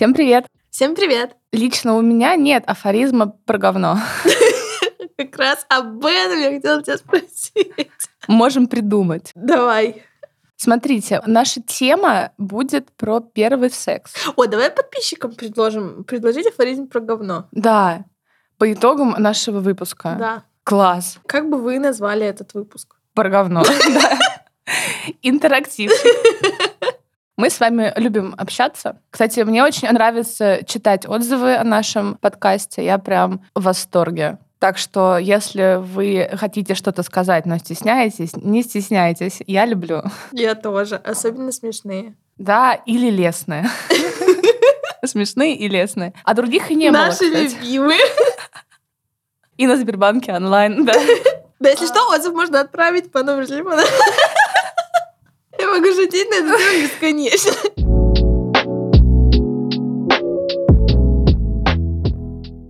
Всем привет! Всем привет! Лично у меня нет афоризма про говно. Как раз об этом я хотела тебя спросить. Можем придумать. Давай. Смотрите, наша тема будет про первый секс. О, давай подписчикам предложим предложить афоризм про говно. Да, по итогам нашего выпуска. Да. Класс. Как бы вы назвали этот выпуск? Про говно. Интерактив. Мы с вами любим общаться. Кстати, мне очень нравится читать отзывы о нашем подкасте. Я прям в восторге. Так что, если вы хотите что-то сказать, но стесняетесь, не стесняйтесь. Я люблю. Я тоже. Особенно смешные. Да, или лесные. Смешные и лесные. А других и не было, Наши любимые. И на Сбербанке онлайн, да. Да, если что, отзыв можно отправить по номеру телефона. Я могу шутить на эту тему бесконечно.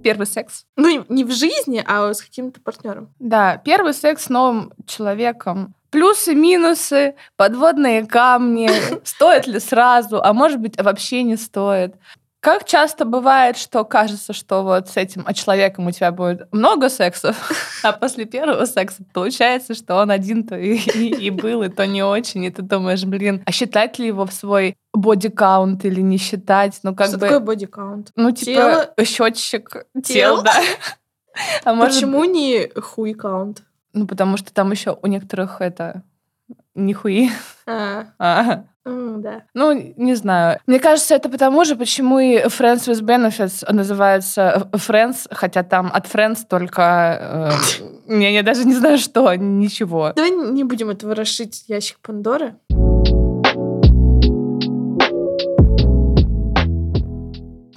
Первый секс. Ну, не- не в жизни, а с каким-то партнером. Да, первый секс с новым человеком. Плюсы, минусы, подводные камни. Стоит ли сразу, а может быть, вообще не стоит. Как часто бывает, что кажется, что вот с этим а человеком у тебя будет много сексов, а после первого секса получается, что он один-то и, и- и был, и то не очень, и ты думаешь, блин, а считать ли его в свой бодикаунт или не считать? Ну, как Что бы... такое бодикаунт? Ну, Тело? типа, счетчик Тел? тел, да. А может, Почему не хуй каунт? Ну, потому что там еще у некоторых это нихуи. А, А, да. Ну, не знаю. Мне кажется, это потому же, почему и Friends with Benefits называется Friends, хотя там от Friends только... э, я, я даже не знаю, что, ничего. Давай не будем этого расшить ящик Пандоры.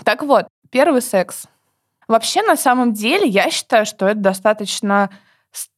Так вот, первый секс. Вообще, на самом деле, я считаю, что это достаточно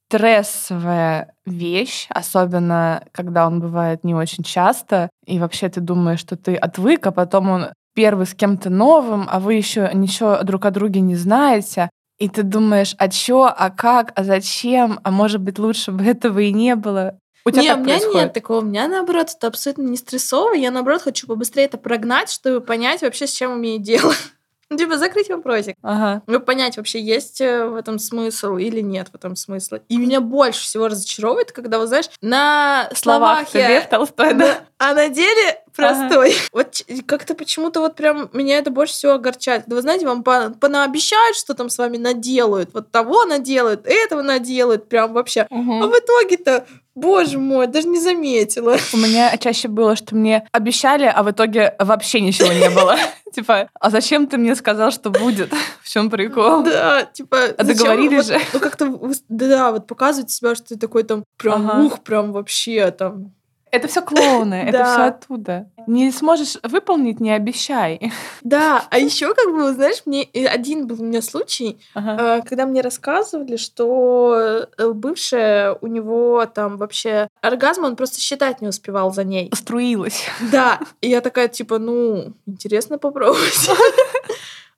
стрессовая вещь, особенно когда он бывает не очень часто, и вообще ты думаешь, что ты отвык, а потом он первый с кем-то новым, а вы еще ничего друг о друге не знаете, и ты думаешь, а чё, а как, а зачем, а может быть лучше бы этого и не было. У тебя не, так у меня происходит? нет такого. У меня, наоборот, это абсолютно не стрессово. Я, наоборот, хочу побыстрее это прогнать, чтобы понять вообще, с чем имею дело. Ну, Типа закрыть вопросик. Ага. Ну, понять, вообще есть э, в этом смысл или нет в этом смысла. И меня больше всего разочаровывает, когда, вот знаешь, на словах словах я... Толстой? Да, а на деле простой. Вот как-то почему-то вот прям меня это больше всего огорчает. Вы знаете, вам по- понаобещают, что там с вами наделают. Вот того наделают, этого наделают. Прям вообще. А в итоге-то, боже мой, даже не заметила. У меня чаще было, что мне обещали, а в итоге вообще ничего не было. Типа, а зачем ты мне сказал, что будет? В чем прикол? Да, типа... А договорились же. Ну, как-то, да, вот показывать себя, что ты такой там прям, ух, прям вообще там... Это все клоуны, это все оттуда. Не сможешь выполнить, не обещай. Да, а еще как бы, знаешь, мне один был у меня случай, Ага. Э, когда мне рассказывали, что э, бывшая у него там вообще оргазм, он просто считать не успевал за ней. Струилась. Да, и я такая, типа, ну, интересно попробовать.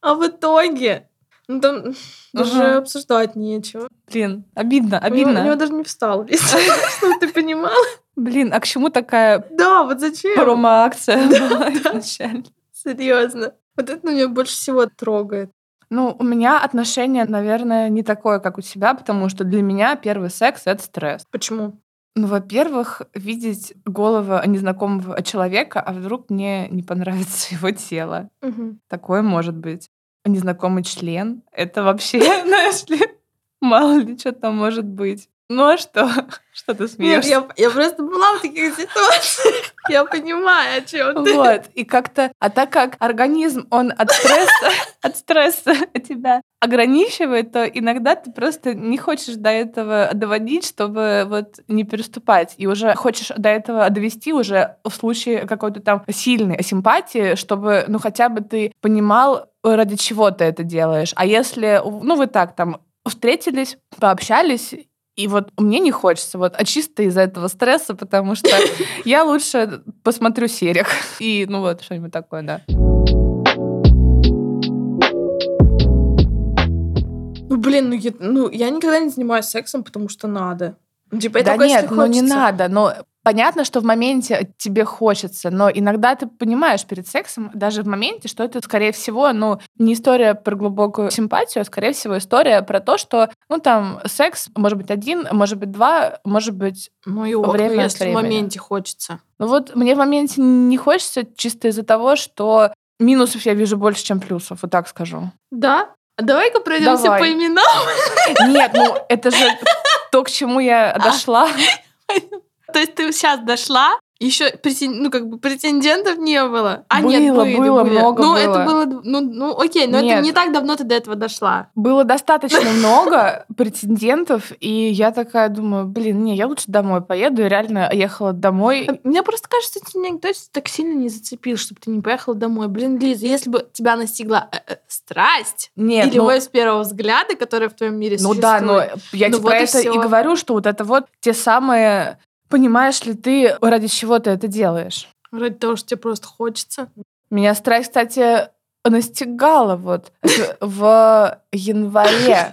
А в итоге, ну там даже Ага. обсуждать нечего. Блин, обидно, У него- У него обидно. даже не встал лист, чтобы ты понимала. Блин, а к чему такая Да, вот зачем? промо-акция была изначально? Серьезно. Вот это меня больше всего трогает. Ну, у меня отношение, наверное, не такое, как у тебя, потому что для меня первый секс — это стресс. Почему? Ну, во-первых, видеть голову незнакомого человека, а вдруг мне не понравится его тело. Мгм. Такое может быть. Незнакомый член. Это вообще, знаешь ли, мало ли что там может быть. Ну а что? Что ты Нет, смеешься? я, я просто была в таких ситуациях. Я понимаю, о чем ты. Вот. И как-то, а так как организм, он от стресса, от стресса тебя ограничивает, то иногда ты просто не хочешь до этого доводить, чтобы вот не переступать. И уже хочешь до этого довести уже в случае какой-то там сильной симпатии, чтобы, ну, хотя бы ты понимал, ради чего ты это делаешь. А если, ну, вы так там встретились, пообщались, и вот мне не хочется, вот, а чисто из-за этого стресса, потому что я лучше посмотрю серик. И, ну вот, что-нибудь такое, да. Ну, блин, ну я, ну, я никогда не занимаюсь сексом, потому что надо. Ну, Типа, это да только нет, ну не надо, но понятно, что в моменте тебе хочется, но иногда ты понимаешь перед сексом, даже в моменте, что это, скорее всего, ну, не история про глубокую симпатию, а, скорее всего, история про то, что, ну, там, секс может быть один, может быть два, может быть ну, и ок, время если от в времени. моменте хочется. Ну вот мне в моменте не хочется чисто из-за того, что минусов я вижу больше, чем плюсов, вот так скажу. Да? А Давай-ка пройдемся Давай. по именам. Нет, ну это же то, к чему я дошла. То есть ты сейчас дошла, еще ну как бы претендентов не было. А нет, Было, были, было, были. много Ну было. это было, ну, ну окей, но это Нет. не так давно ты до этого дошла. Было достаточно много претендентов, и я такая думаю, блин, не, я лучше домой поеду. И реально ехала домой. Мне просто кажется, тебя никто так сильно не зацепил, чтобы ты не поехала домой. Блин, Лиза, если бы тебя настигла э, э, страсть Нет, или ну, любовь с первого взгляда, которая в твоем мире ну существует. да, но я Ну тебе вот про и это и говорю, что вот это вот те самые... Понимаешь ли ты, ради чего ты это делаешь? Ради того, что тебе просто хочется. Меня страсть, кстати, настигала вот в январе.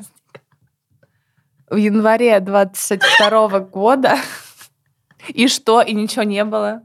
В январе 22 года. И что? И ничего не было?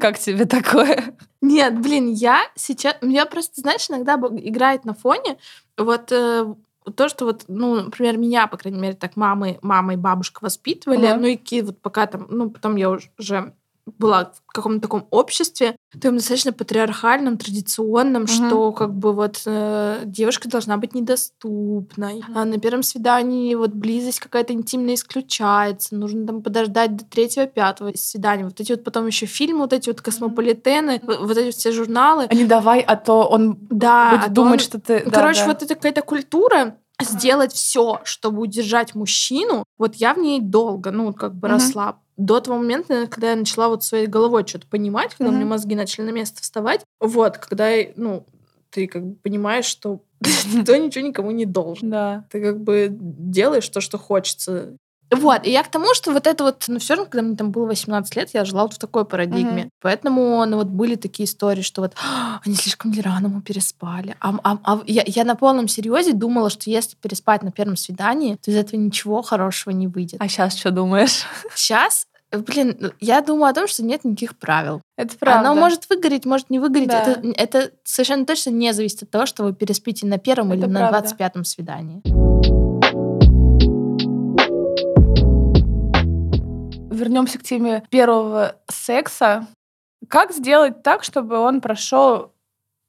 Как тебе такое? Нет, блин, я сейчас... Я просто, знаешь, иногда играет на фоне вот э, то, что вот, ну, например, меня, по крайней мере, так мамы, мама и бабушка воспитывали, Ага. ну и какие вот пока там, ну, потом я уже была в каком-то таком обществе, таком достаточно патриархальном, традиционном, Мгм. что как бы вот э, девушка должна быть недоступной. А на первом свидании вот близость какая-то интимная исключается. Нужно там подождать до третьего, пятого свидания. Вот эти вот потом еще фильмы, вот эти вот космополитены, в- вот эти все журналы. А не давай, а то он Да, будет а то думать, он- что ты... да, Короче, да. вот это какая-то культура сделать все, чтобы удержать мужчину. Вот я в ней долго, ну, как бы Мгм. росла. До того момента, когда я начала вот своей головой что-то понимать, когда у меня мозги начали на место вставать. Вот, когда, ну, ты как бы понимаешь, что никто ничего никому не должен. Да. Ты как бы делаешь то, что хочется. Вот, и я к тому, что вот это вот, ну, все равно, когда мне там было 18 лет, я жила вот в такой парадигме. Мгм. Поэтому, ну, вот были такие истории, что вот «А, они слишком ли рано мы переспали. А, а- а я, я на полном серьезе думала, что если переспать на первом свидании, то из этого ничего хорошего не выйдет. А сейчас что думаешь? Сейчас, блин, ну, я думаю о том, что нет никаких правил. Это правда. Оно может выгореть, может не выгореть. Да. Это, это совершенно точно не зависит от того, что вы переспите на первом Это или на правда. 25-м свидании. Вернемся к теме первого секса. Как сделать так, чтобы он прошел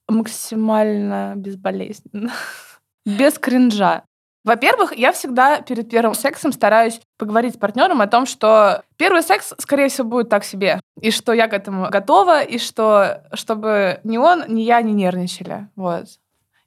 максимально безболезненно? Без кринжа. Во-первых, я всегда перед первым сексом стараюсь поговорить с партнером о том, что первый секс, скорее всего, будет так себе, и что я к этому готова, и что чтобы ни он, ни я не нервничали. Вот.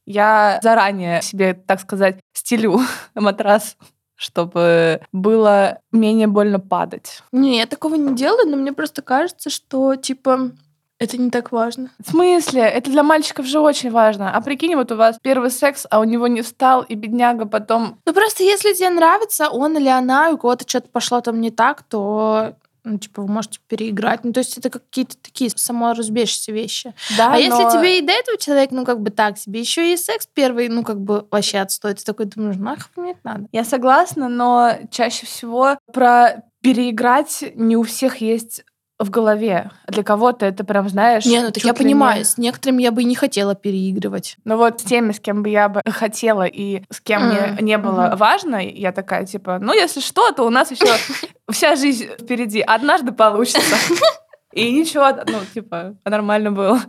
Я заранее себе, так сказать, стелю матрас, чтобы было менее больно падать. Не, я такого не делаю, но мне просто кажется, что, типа, это не так важно. В смысле? Это для мальчиков же очень важно. А прикинь, вот у вас первый секс, а у него не встал, и бедняга потом... Ну, просто если тебе нравится он или она, и у кого-то что-то пошло там не так, то, ну, типа, вы можете переиграть. Ну, то есть это какие-то такие саморазбежащиеся вещи. Да, А если но- тебе и до этого человек, ну, как бы так себе, еще и секс первый, ну, как бы вообще отстой, ты такой думаешь, нахуй мне это надо? Я согласна, но чаще всего про переиграть не у всех есть в голове. Для кого-то это прям, знаешь... Не, ну так я ли не- понимаю, с некоторыми я бы и не хотела переигрывать. Ну вот с теми, с кем бы я бы хотела и с кем мне М, не было мгм. важно, я такая, типа, ну если что, то у нас еще вся жизнь впереди. Однажды получится. И ничего, ну, типа, нормально было.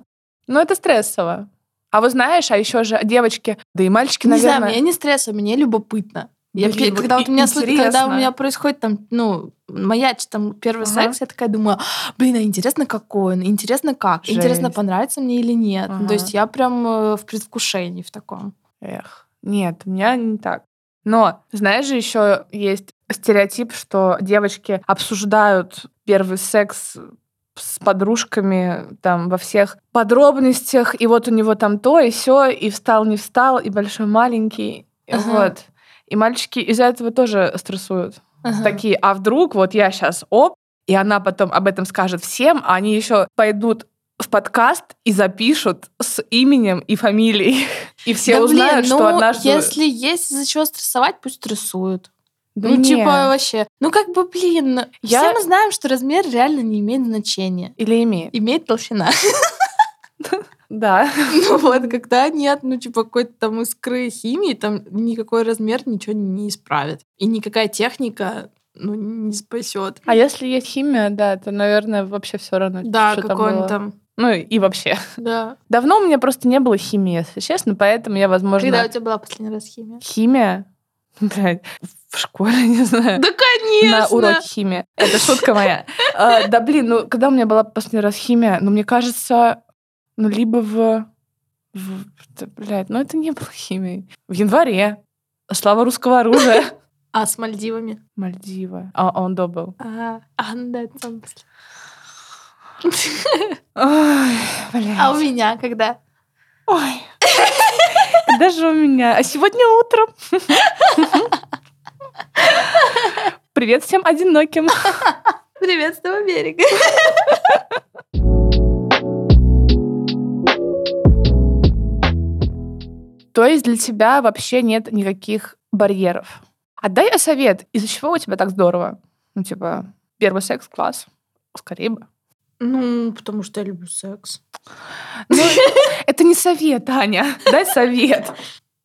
Ну, это стрессово. А вы знаешь, а еще же девочки, да и мальчики, Не знаю, наверное... мне не стрессово, мне любопытно. Я, Блин, пе- вот когда вот у меня, слы- когда у интересно. меня происходит там, ну, маячит там первый Ага. секс, я такая думаю, блин, а интересно какой он, интересно как, интересно Жесть. понравится мне или нет. Ну, Ага. То есть я прям э, в предвкушении в таком. Эх, нет, у меня не так. Но, знаешь же, еще есть стереотип, что девочки обсуждают первый секс с подружками там во всех подробностях, и вот у него там то и все, и встал не встал, и большой маленький, Ага. вот. И мальчики из-за этого тоже стрессуют. Ага. Такие, а вдруг вот я сейчас оп, и она потом об этом скажет всем, а они еще пойдут в подкаст и запишут с именем и фамилией. И все Да, блин, узнают, что ну, однажды... если есть из-за чего стрессовать, пусть стрессуют. Да ну, не. типа, вообще. Ну, как бы, блин, Я- все мы знаем, что размер реально не имеет значения. Или имеет. Имеет толщина. Да. Ну вот, когда нет, ну, типа, какой-то там искры химии, там никакой размер ничего не исправит. И никакая техника, ну, не спасет. А если есть химия, да, то, наверное, вообще все равно. Да, что там какой было. там. Ну и вообще. Да. Давно у меня просто не было химии, если честно, поэтому я, возможно... Когда у тебя была последний раз химия? Химия? Блядь, в школе, не знаю. Да, конечно! На уроке химии. Это шутка моя. А, Да, блин, ну, когда у меня была последний раз химия, ну, мне кажется, ну, либо в... в- Блядь, ну, это не было химией. В январе. Слава русского оружия. А с Мальдивами? Мальдивы. А, он до был. А, а, да, блядь. А у меня когда? Ой. Даже у меня. А сегодня утром. Привет всем одиноким. Привет с того берега. То есть для тебя вообще нет никаких барьеров. Отдай я совет, из-за чего у тебя так здорово? Ну, типа, первый секс, класс. Скорее бы. Ну, потому что я люблю секс. Ну, это не совет, Аня. Дай совет.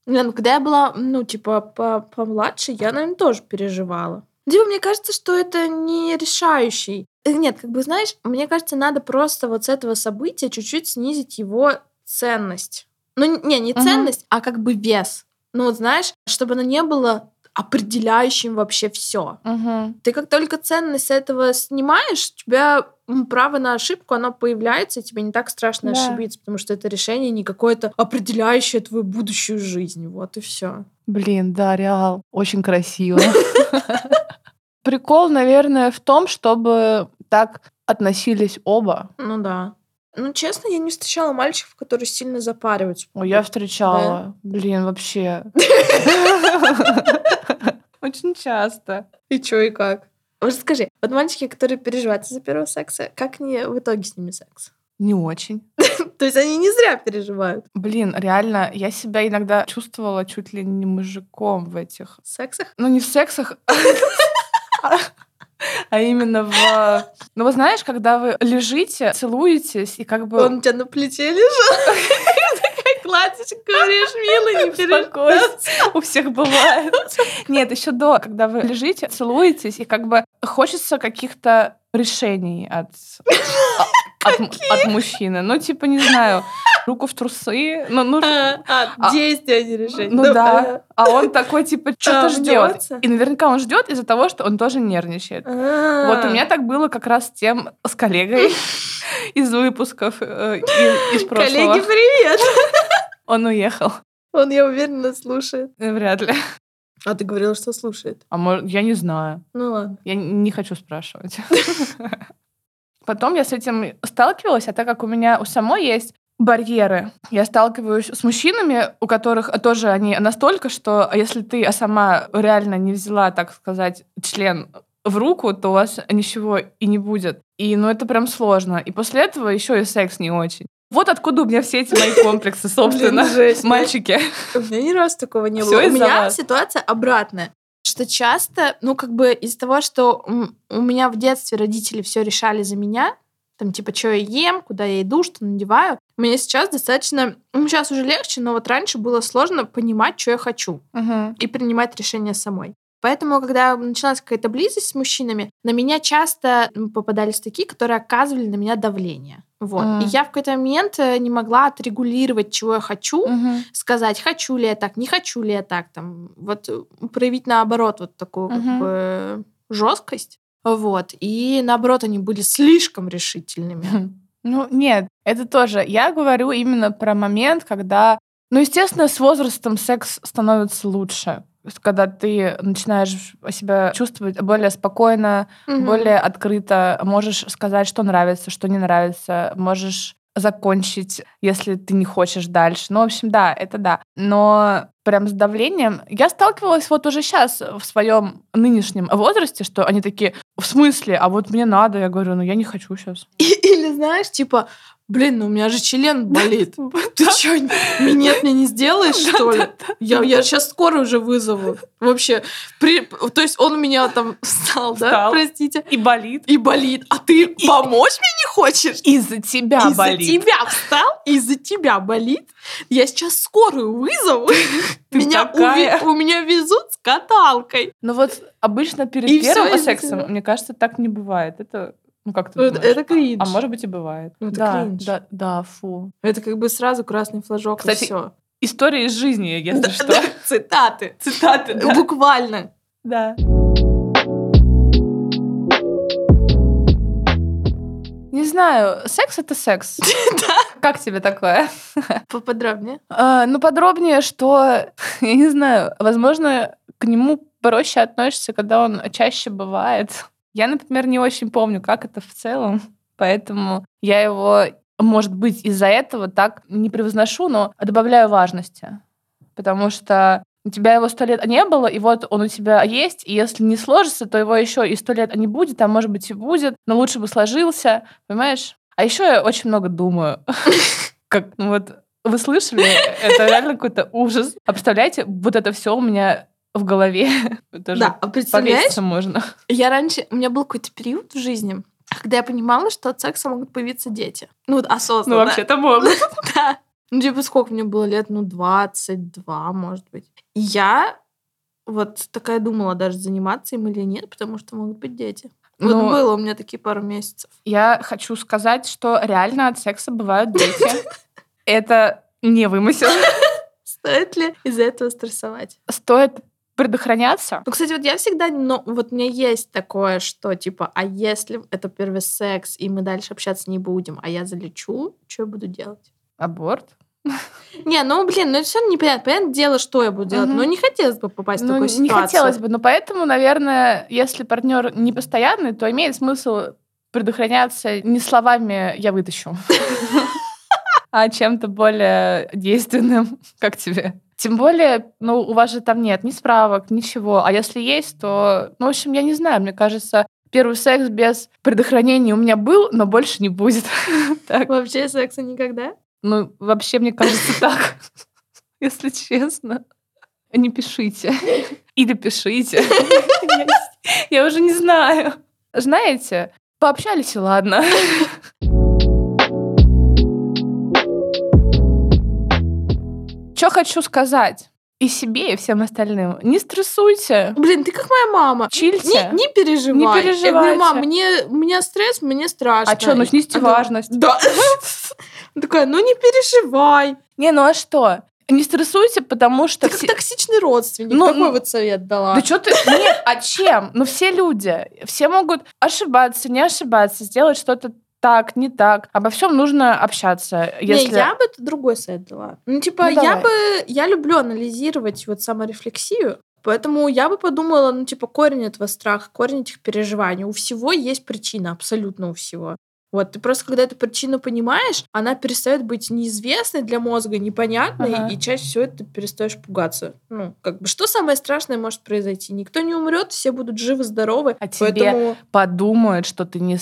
Ну, когда я была, ну, типа, по- помладше, я, наверное, тоже переживала. Дима, мне кажется, что это не решающий. Э, Нет, как бы, знаешь, мне кажется, надо просто вот с этого события чуть-чуть снизить его ценность. Ну, не, не ценность, а как бы вес. Ну, вот знаешь, чтобы оно не было определяющим вообще все. Мгм. Ты как только ценность этого снимаешь, у тебя право на ошибку, оно появляется, и тебе не так страшно Да. ошибиться, потому что это решение не какое-то определяющее твою будущую жизнь. Вот и все. Блин, да, реал. Очень красиво. Прикол, наверное, в том, чтобы так относились оба. Ну да. Ну, честно, я не встречала мальчиков, которые сильно запариваются. Ой, я встречала. Блин, вообще. Очень часто. И чё, и как? Вот скажи, вот мальчики, которые переживают из-за первого секса, как не в итоге с ними секс? Не очень. То есть они не зря переживают. Блин, реально, я себя иногда чувствовала чуть ли не мужиком в этих... Сексах? Ну, не в сексах, а- именно в... Ну, вы знаешь, когда вы лежите, целуетесь, и как бы... Он у тебя на плече лежал? Говоришь, милый, не переживай. Успокойся. У всех бывает. Нет, еще до, когда вы лежите, целуетесь, и как бы хочется каких-то решений от, а, от, от мужчины. Ну, типа, не знаю, руку в трусы. Ну, ну, А, а, А, действия, не решения. ну да. А он такой, типа, что-то А, ждет. мнется? И наверняка он ждет из-за того, что он тоже нервничает. Вот у меня так было как раз с тем, с коллегой из выпусков э, и- из прошлого. Коллеги, привет! Он уехал. Он, я уверена, слушает. Вряд ли. А ты говорила, что слушает. А может, я не знаю. Ну ладно. Я не хочу спрашивать. Потом я с этим сталкивалась, а так как у меня у самой есть барьеры, я сталкиваюсь с мужчинами, у которых тоже они настолько, что если ты а сама реально не взяла, так сказать, член в руку, то у вас ничего и не будет. И ну это прям сложно. И после этого еще и секс не очень. Вот откуда у меня все эти мои комплексы, собственно. Блин, жесть. Мальчики. У меня ни разу такого не было. У меня вас. ситуация обратная. Что часто, ну, как бы из-за того, что у меня в детстве родители все решали за меня, там, типа, что я ем, куда я иду, что надеваю, мне сейчас достаточно... Ну, сейчас уже легче, но вот раньше было сложно понимать, что я хочу Мгм. и принимать решения самой. Поэтому, когда начиналась какая-то близость с мужчинами, на меня часто попадались такие, которые оказывали на меня давление. Вот. М. И я в какой-то момент э, не могла отрегулировать, чего я хочу, Мгм. сказать, хочу ли я так, не хочу ли я так, там, вот э, проявить наоборот вот такую как Мгм. бы жесткость. Вот. И наоборот, они были слишком решительными. Ну, нет, это тоже. Я говорю именно про момент, когда... Ну, естественно, с возрастом секс становится лучше. Когда ты начинаешь себя чувствовать более спокойно, Мгм. более открыто, можешь сказать, что нравится, что не нравится, можешь закончить, если ты не хочешь дальше. Ну, в общем, да, это да. Но прям с давлением я сталкивалась вот уже сейчас в своем нынешнем возрасте, что они такие, в смысле, а вот мне надо, я говорю, ну я не хочу сейчас. Или знаешь, типа, Блин, ну у меня же член болит. Ты что, минет мне не сделаешь, что ли? Я, я сейчас скоро уже вызову. Вообще, при, то есть он у меня там встал, да, простите, И болит. и болит. А ты помочь мне не хочешь? Из-за тебя Из-за болит. тебя встал, из-за тебя болит. Я сейчас скорую вызову. Ты Меня такая. у меня везут с каталкой. Ну вот обычно перед И первым из-за сексом, мне кажется, так не бывает. Это, ну как ты думаешь? это кринж. А может быть и бывает. Ну, это да, кринж. да, да, фу. Это как бы сразу красный флажок Кстати, и все. История из жизни, если что. Цитаты. Цитаты, да. Буквально. Да. Не знаю, секс это секс. Как тебе такое? Поподробнее. А, Ну, подробнее, что, я не знаю, возможно, к нему проще относишься, когда он чаще бывает. Я, например, не очень помню, как это в целом, поэтому я его, может быть, из-за этого так не превозношу, но добавляю важности. Потому что у тебя его сто лет не было, и вот он у тебя есть, и если не сложится, то его еще и сто лет не будет, а может быть и будет, но лучше бы сложился, понимаешь? А еще я очень много думаю. Как, ну вот, вы слышали? Это реально какой-то ужас. А представляете, вот это все у меня в голове. Даже Да, а представляешь, можно. я раньше, у меня был какой-то период в жизни, когда я понимала, что от секса могут появиться дети. Ну, вот Ну, осознанно. вообще-то могут. Да. Ну, типа, сколько мне было лет? Ну, 22, может быть. И я вот такая думала даже, заниматься им или нет, потому что могут быть дети. Вот Ну, было у меня такие пару месяцев. Я хочу сказать, что реально от секса бывают дети. Это не вымысел. Стоит ли из-за этого стрессовать? Стоит предохраняться. Ну, кстати, вот я всегда, но вот у меня есть такое, что типа, а если это первый секс, и мы дальше общаться не будем, а я залечу, что я буду делать? Аборт. Не, ну, блин, ну это все непонятно. Понятное дело, что я буду делать, но не хотелось бы попасть в Ну, такую не ситуацию. хотелось бы, но поэтому, наверное, если партнер не постоянный, то имеет смысл предохраняться не словами «я вытащу», а чем-то более действенным. Как тебе? Тем более, ну, у вас же там нет ни справок, ничего. А если есть, то, ну, в общем, я не знаю, мне кажется, первый секс без предохранения у меня был, но больше не будет. Так. Вообще секса никогда? Ну, вообще, мне кажется, так. Если честно. Не пишите. Или пишите. Я- уже не знаю. Знаете, пообщались и ладно. Что хочу сказать и себе, и всем остальным. Не стрессуйте. Блин, ты как моя мама. Чильте. Не, не переживай. Не Я говорю, переживайте. мам, мне, у меня стресс, мне страшно. А что, ну снизьте Она- важность. Да. Такая, ну не переживай. Не, ну а что? Не стрессуйте, потому что... Ты как все- токсичный родственник. Ну, Такой ну, вот совет дала. Да что ты... Нет, а чем? Ну все люди. Все могут ошибаться, не ошибаться, сделать что-то так, не так. Обо всем нужно общаться. Если... Не, я бы это другой совет дала. Ну, типа, Ну, я давай. бы... Я люблю анализировать вот саморефлексию, поэтому я бы подумала, ну, типа, корень этого страха, корень этих переживаний. У всего есть причина, абсолютно у всего. Вот, ты просто, когда эту причину понимаешь, она перестает быть неизвестной для мозга, непонятной, Ага. и чаще всего ты перестаешь пугаться. Ну, как бы, что самое страшное может произойти? Никто не умрет, все будут живы, здоровы. А тебе поэтому, подумают, что ты не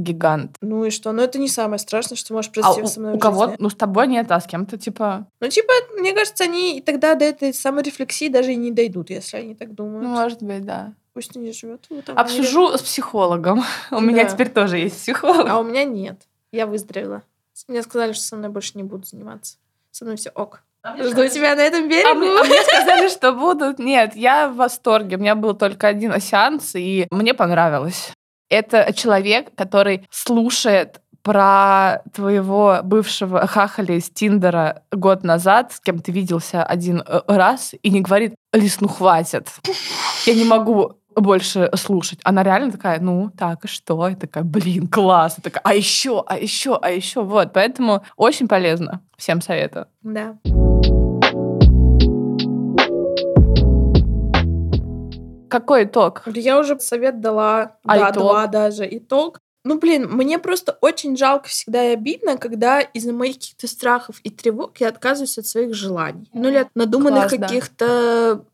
секс-гигант. ну и что? Ну, это не самое страшное, что может А произойти у, со мной у в кого? жизни. Ну, с тобой нет, а с кем-то, типа... Ну, типа, мне кажется, они и тогда до этой саморефлексии даже и не дойдут, если они так думают. Ну, может быть, да. Пусть они живут в этом мире. Обсужу с психологом. У меня Да. теперь тоже есть психолог. А у меня нет. Я выздоровела. Мне сказали, что со мной больше не будут заниматься. Со мной все ок. Жду тебя на этом А берегу. мне, а мне сказали, что будут. Нет, я в восторге. У меня был только один сеанс, и мне понравилось. Это человек, который слушает про твоего бывшего хахали из Тиндера год назад, с кем ты виделся один э, раз, и не говорит, Лис, ну хватит. Я не могу больше слушать. Она реально такая, ну, так, и что? И такая, блин, класс. И такая, а еще, а еще, а еще. Вот, поэтому очень полезно. Всем советую. Да. Какой итог? Я уже совет дала. А да, итог? два даже. Итог. Ну, блин, мне просто очень жалко всегда и обидно, когда из-за моих каких-то страхов и тревог я отказываюсь от своих желаний. Ну, или от надуманных Класс, да. каких-то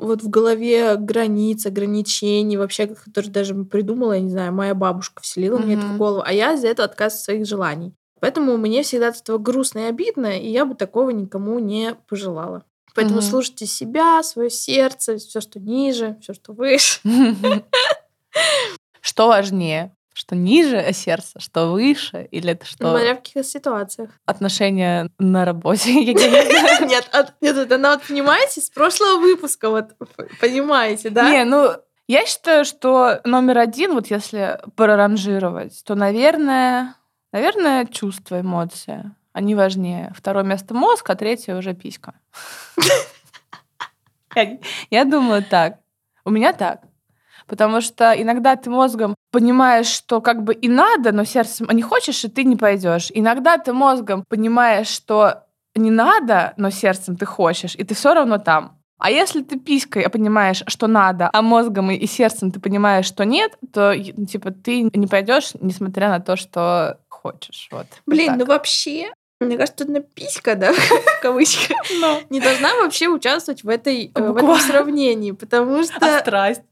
вот в голове границ, ограничений, вообще, которые даже придумала, я не знаю, моя бабушка вселила мне это в голову, а я из-за этого отказываюсь от своих желаний. Поэтому мне всегда от этого грустно и обидно, и я бы такого никому не пожелала. Поэтому Мгм. слушайте себя, свое сердце, все, что ниже, все, что выше. Что важнее? Что ниже сердца, что выше? Или это что? Смотря в каких ситуациях. Отношения на работе? Нет, нет, это она вот, понимаете, с прошлого выпуска, вот, понимаете, да? Не, ну, я считаю, что номер один, вот если проранжировать, то, наверное, наверное, чувства, эмоции. Они важнее. Второе место мозг, а третье уже писька. Я- думаю так. У меня так. Потому что иногда ты мозгом понимаешь, что как бы и надо, но сердцем а не хочешь, и ты не пойдешь. Иногда ты мозгом понимаешь, что не надо, но сердцем ты хочешь, и ты все равно там. А если ты писькой понимаешь, что надо, а мозгом и- сердцем ты понимаешь, что нет, то типа ты не пойдешь, несмотря на то, что хочешь. Вот. Вот Блин, так. ну вообще, мне кажется, одна писька, да, в кавычках, не должна вообще участвовать в этой э, в этом сравнении, потому А что, страсть?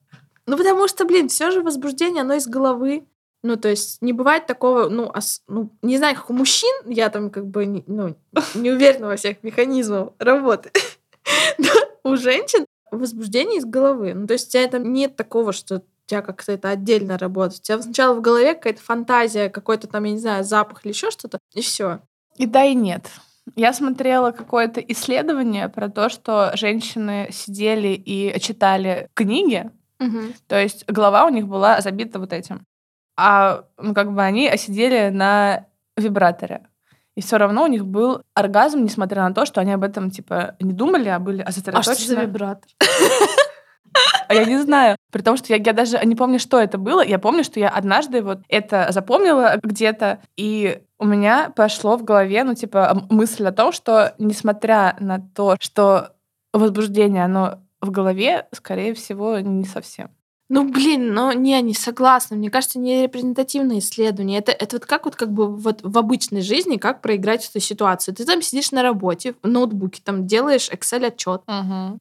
ну потому что, блин, все же возбуждение, оно из головы. Ну, то есть не бывает такого, ну, ос- ну, не знаю, как у мужчин, я там как бы, не- ну, не уверена во всех механизмах работы. Но у женщин возбуждение из головы. Ну, то есть у тебя там нет такого, что у тебя как-то это отдельно работает. У тебя сначала в голове какая-то фантазия, какой-то там, я не знаю, запах или еще что-то, и все. И да, и нет. Я смотрела какое-то исследование про то, что женщины сидели и читали книги, то есть голова у них была забита вот этим. А ну, как бы они сидели на вибраторе. И все равно у них был оргазм, несмотря на то, что они об этом типа не думали, а были А что сосредоточены. за вибратор? А я не знаю. При том, что я, я даже не помню, что это было. Я помню, что я однажды вот это запомнила где-то, и у меня пошло в голове, ну, типа, мысль о том, что несмотря на то, что возбуждение, оно в голове, скорее всего, не совсем. Ну, блин, ну, не, не согласна. Мне кажется, не репрезентативное исследование. Это, это вот как вот как бы вот в обычной жизни, как проиграть эту ситуацию. Ты там сидишь на работе, в ноутбуке, там делаешь Excel отчет,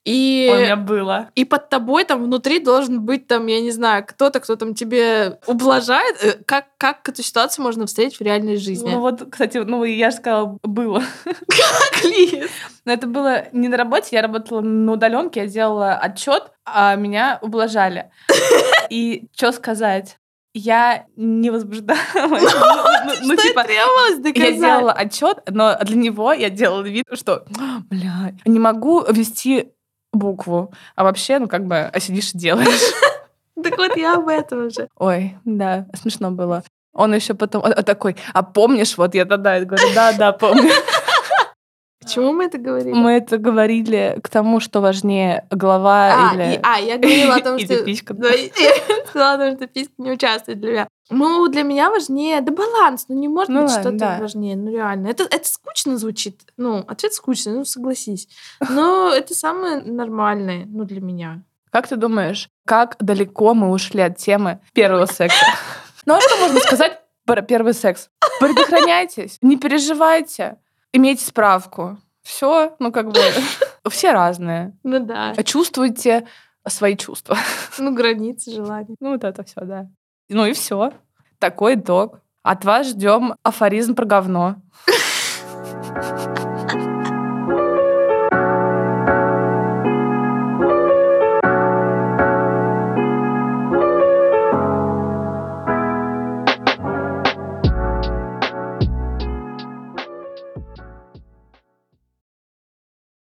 и... Ой, у меня было. И под тобой там внутри должен быть там, я не знаю, кто-то, кто там тебе ублажает. Э, Как, как эту ситуацию можно встретить в реальной жизни? Ну вот, кстати, ну я же сказала, было. Клиент. Но это было не на работе, я работала на удаленке, я делала отчет, а меня ублажали. И что сказать? Я не возбуждалась. Ну, ну, ну, Что типа, я делала отчет, но для него я делала вид, что, бля, не могу ввести букву. А вообще, ну как бы, а сидишь и делаешь. Так вот я об этом же. Ой, да, смешно было. Он еще потом такой, а помнишь, вот я тогда говорю, да, да, помню. К чему мы это говорили? Мы это говорили к тому, что важнее голова А, или... и- а, я говорила о том, или что... писька. Да, я о том, что писька не участвует для меня. Ну, для меня важнее... Да баланс, ну не может Ну быть что-то да. важнее, ну реально. Это, это скучно звучит. Ну, ответ скучный, ну согласись. Но это самое нормальное, ну, для меня. Как ты думаешь, как далеко мы ушли от темы первого секса? Ну а что можно сказать про первый секс? Предохраняйтесь, не переживайте, имейте справку. Все, ну как бы, все разные. Ну да. Чувствуйте свои чувства. Ну, границы желаний. Ну вот это все, да. Ну и все. Такой итог. От вас ждем афоризм про говно.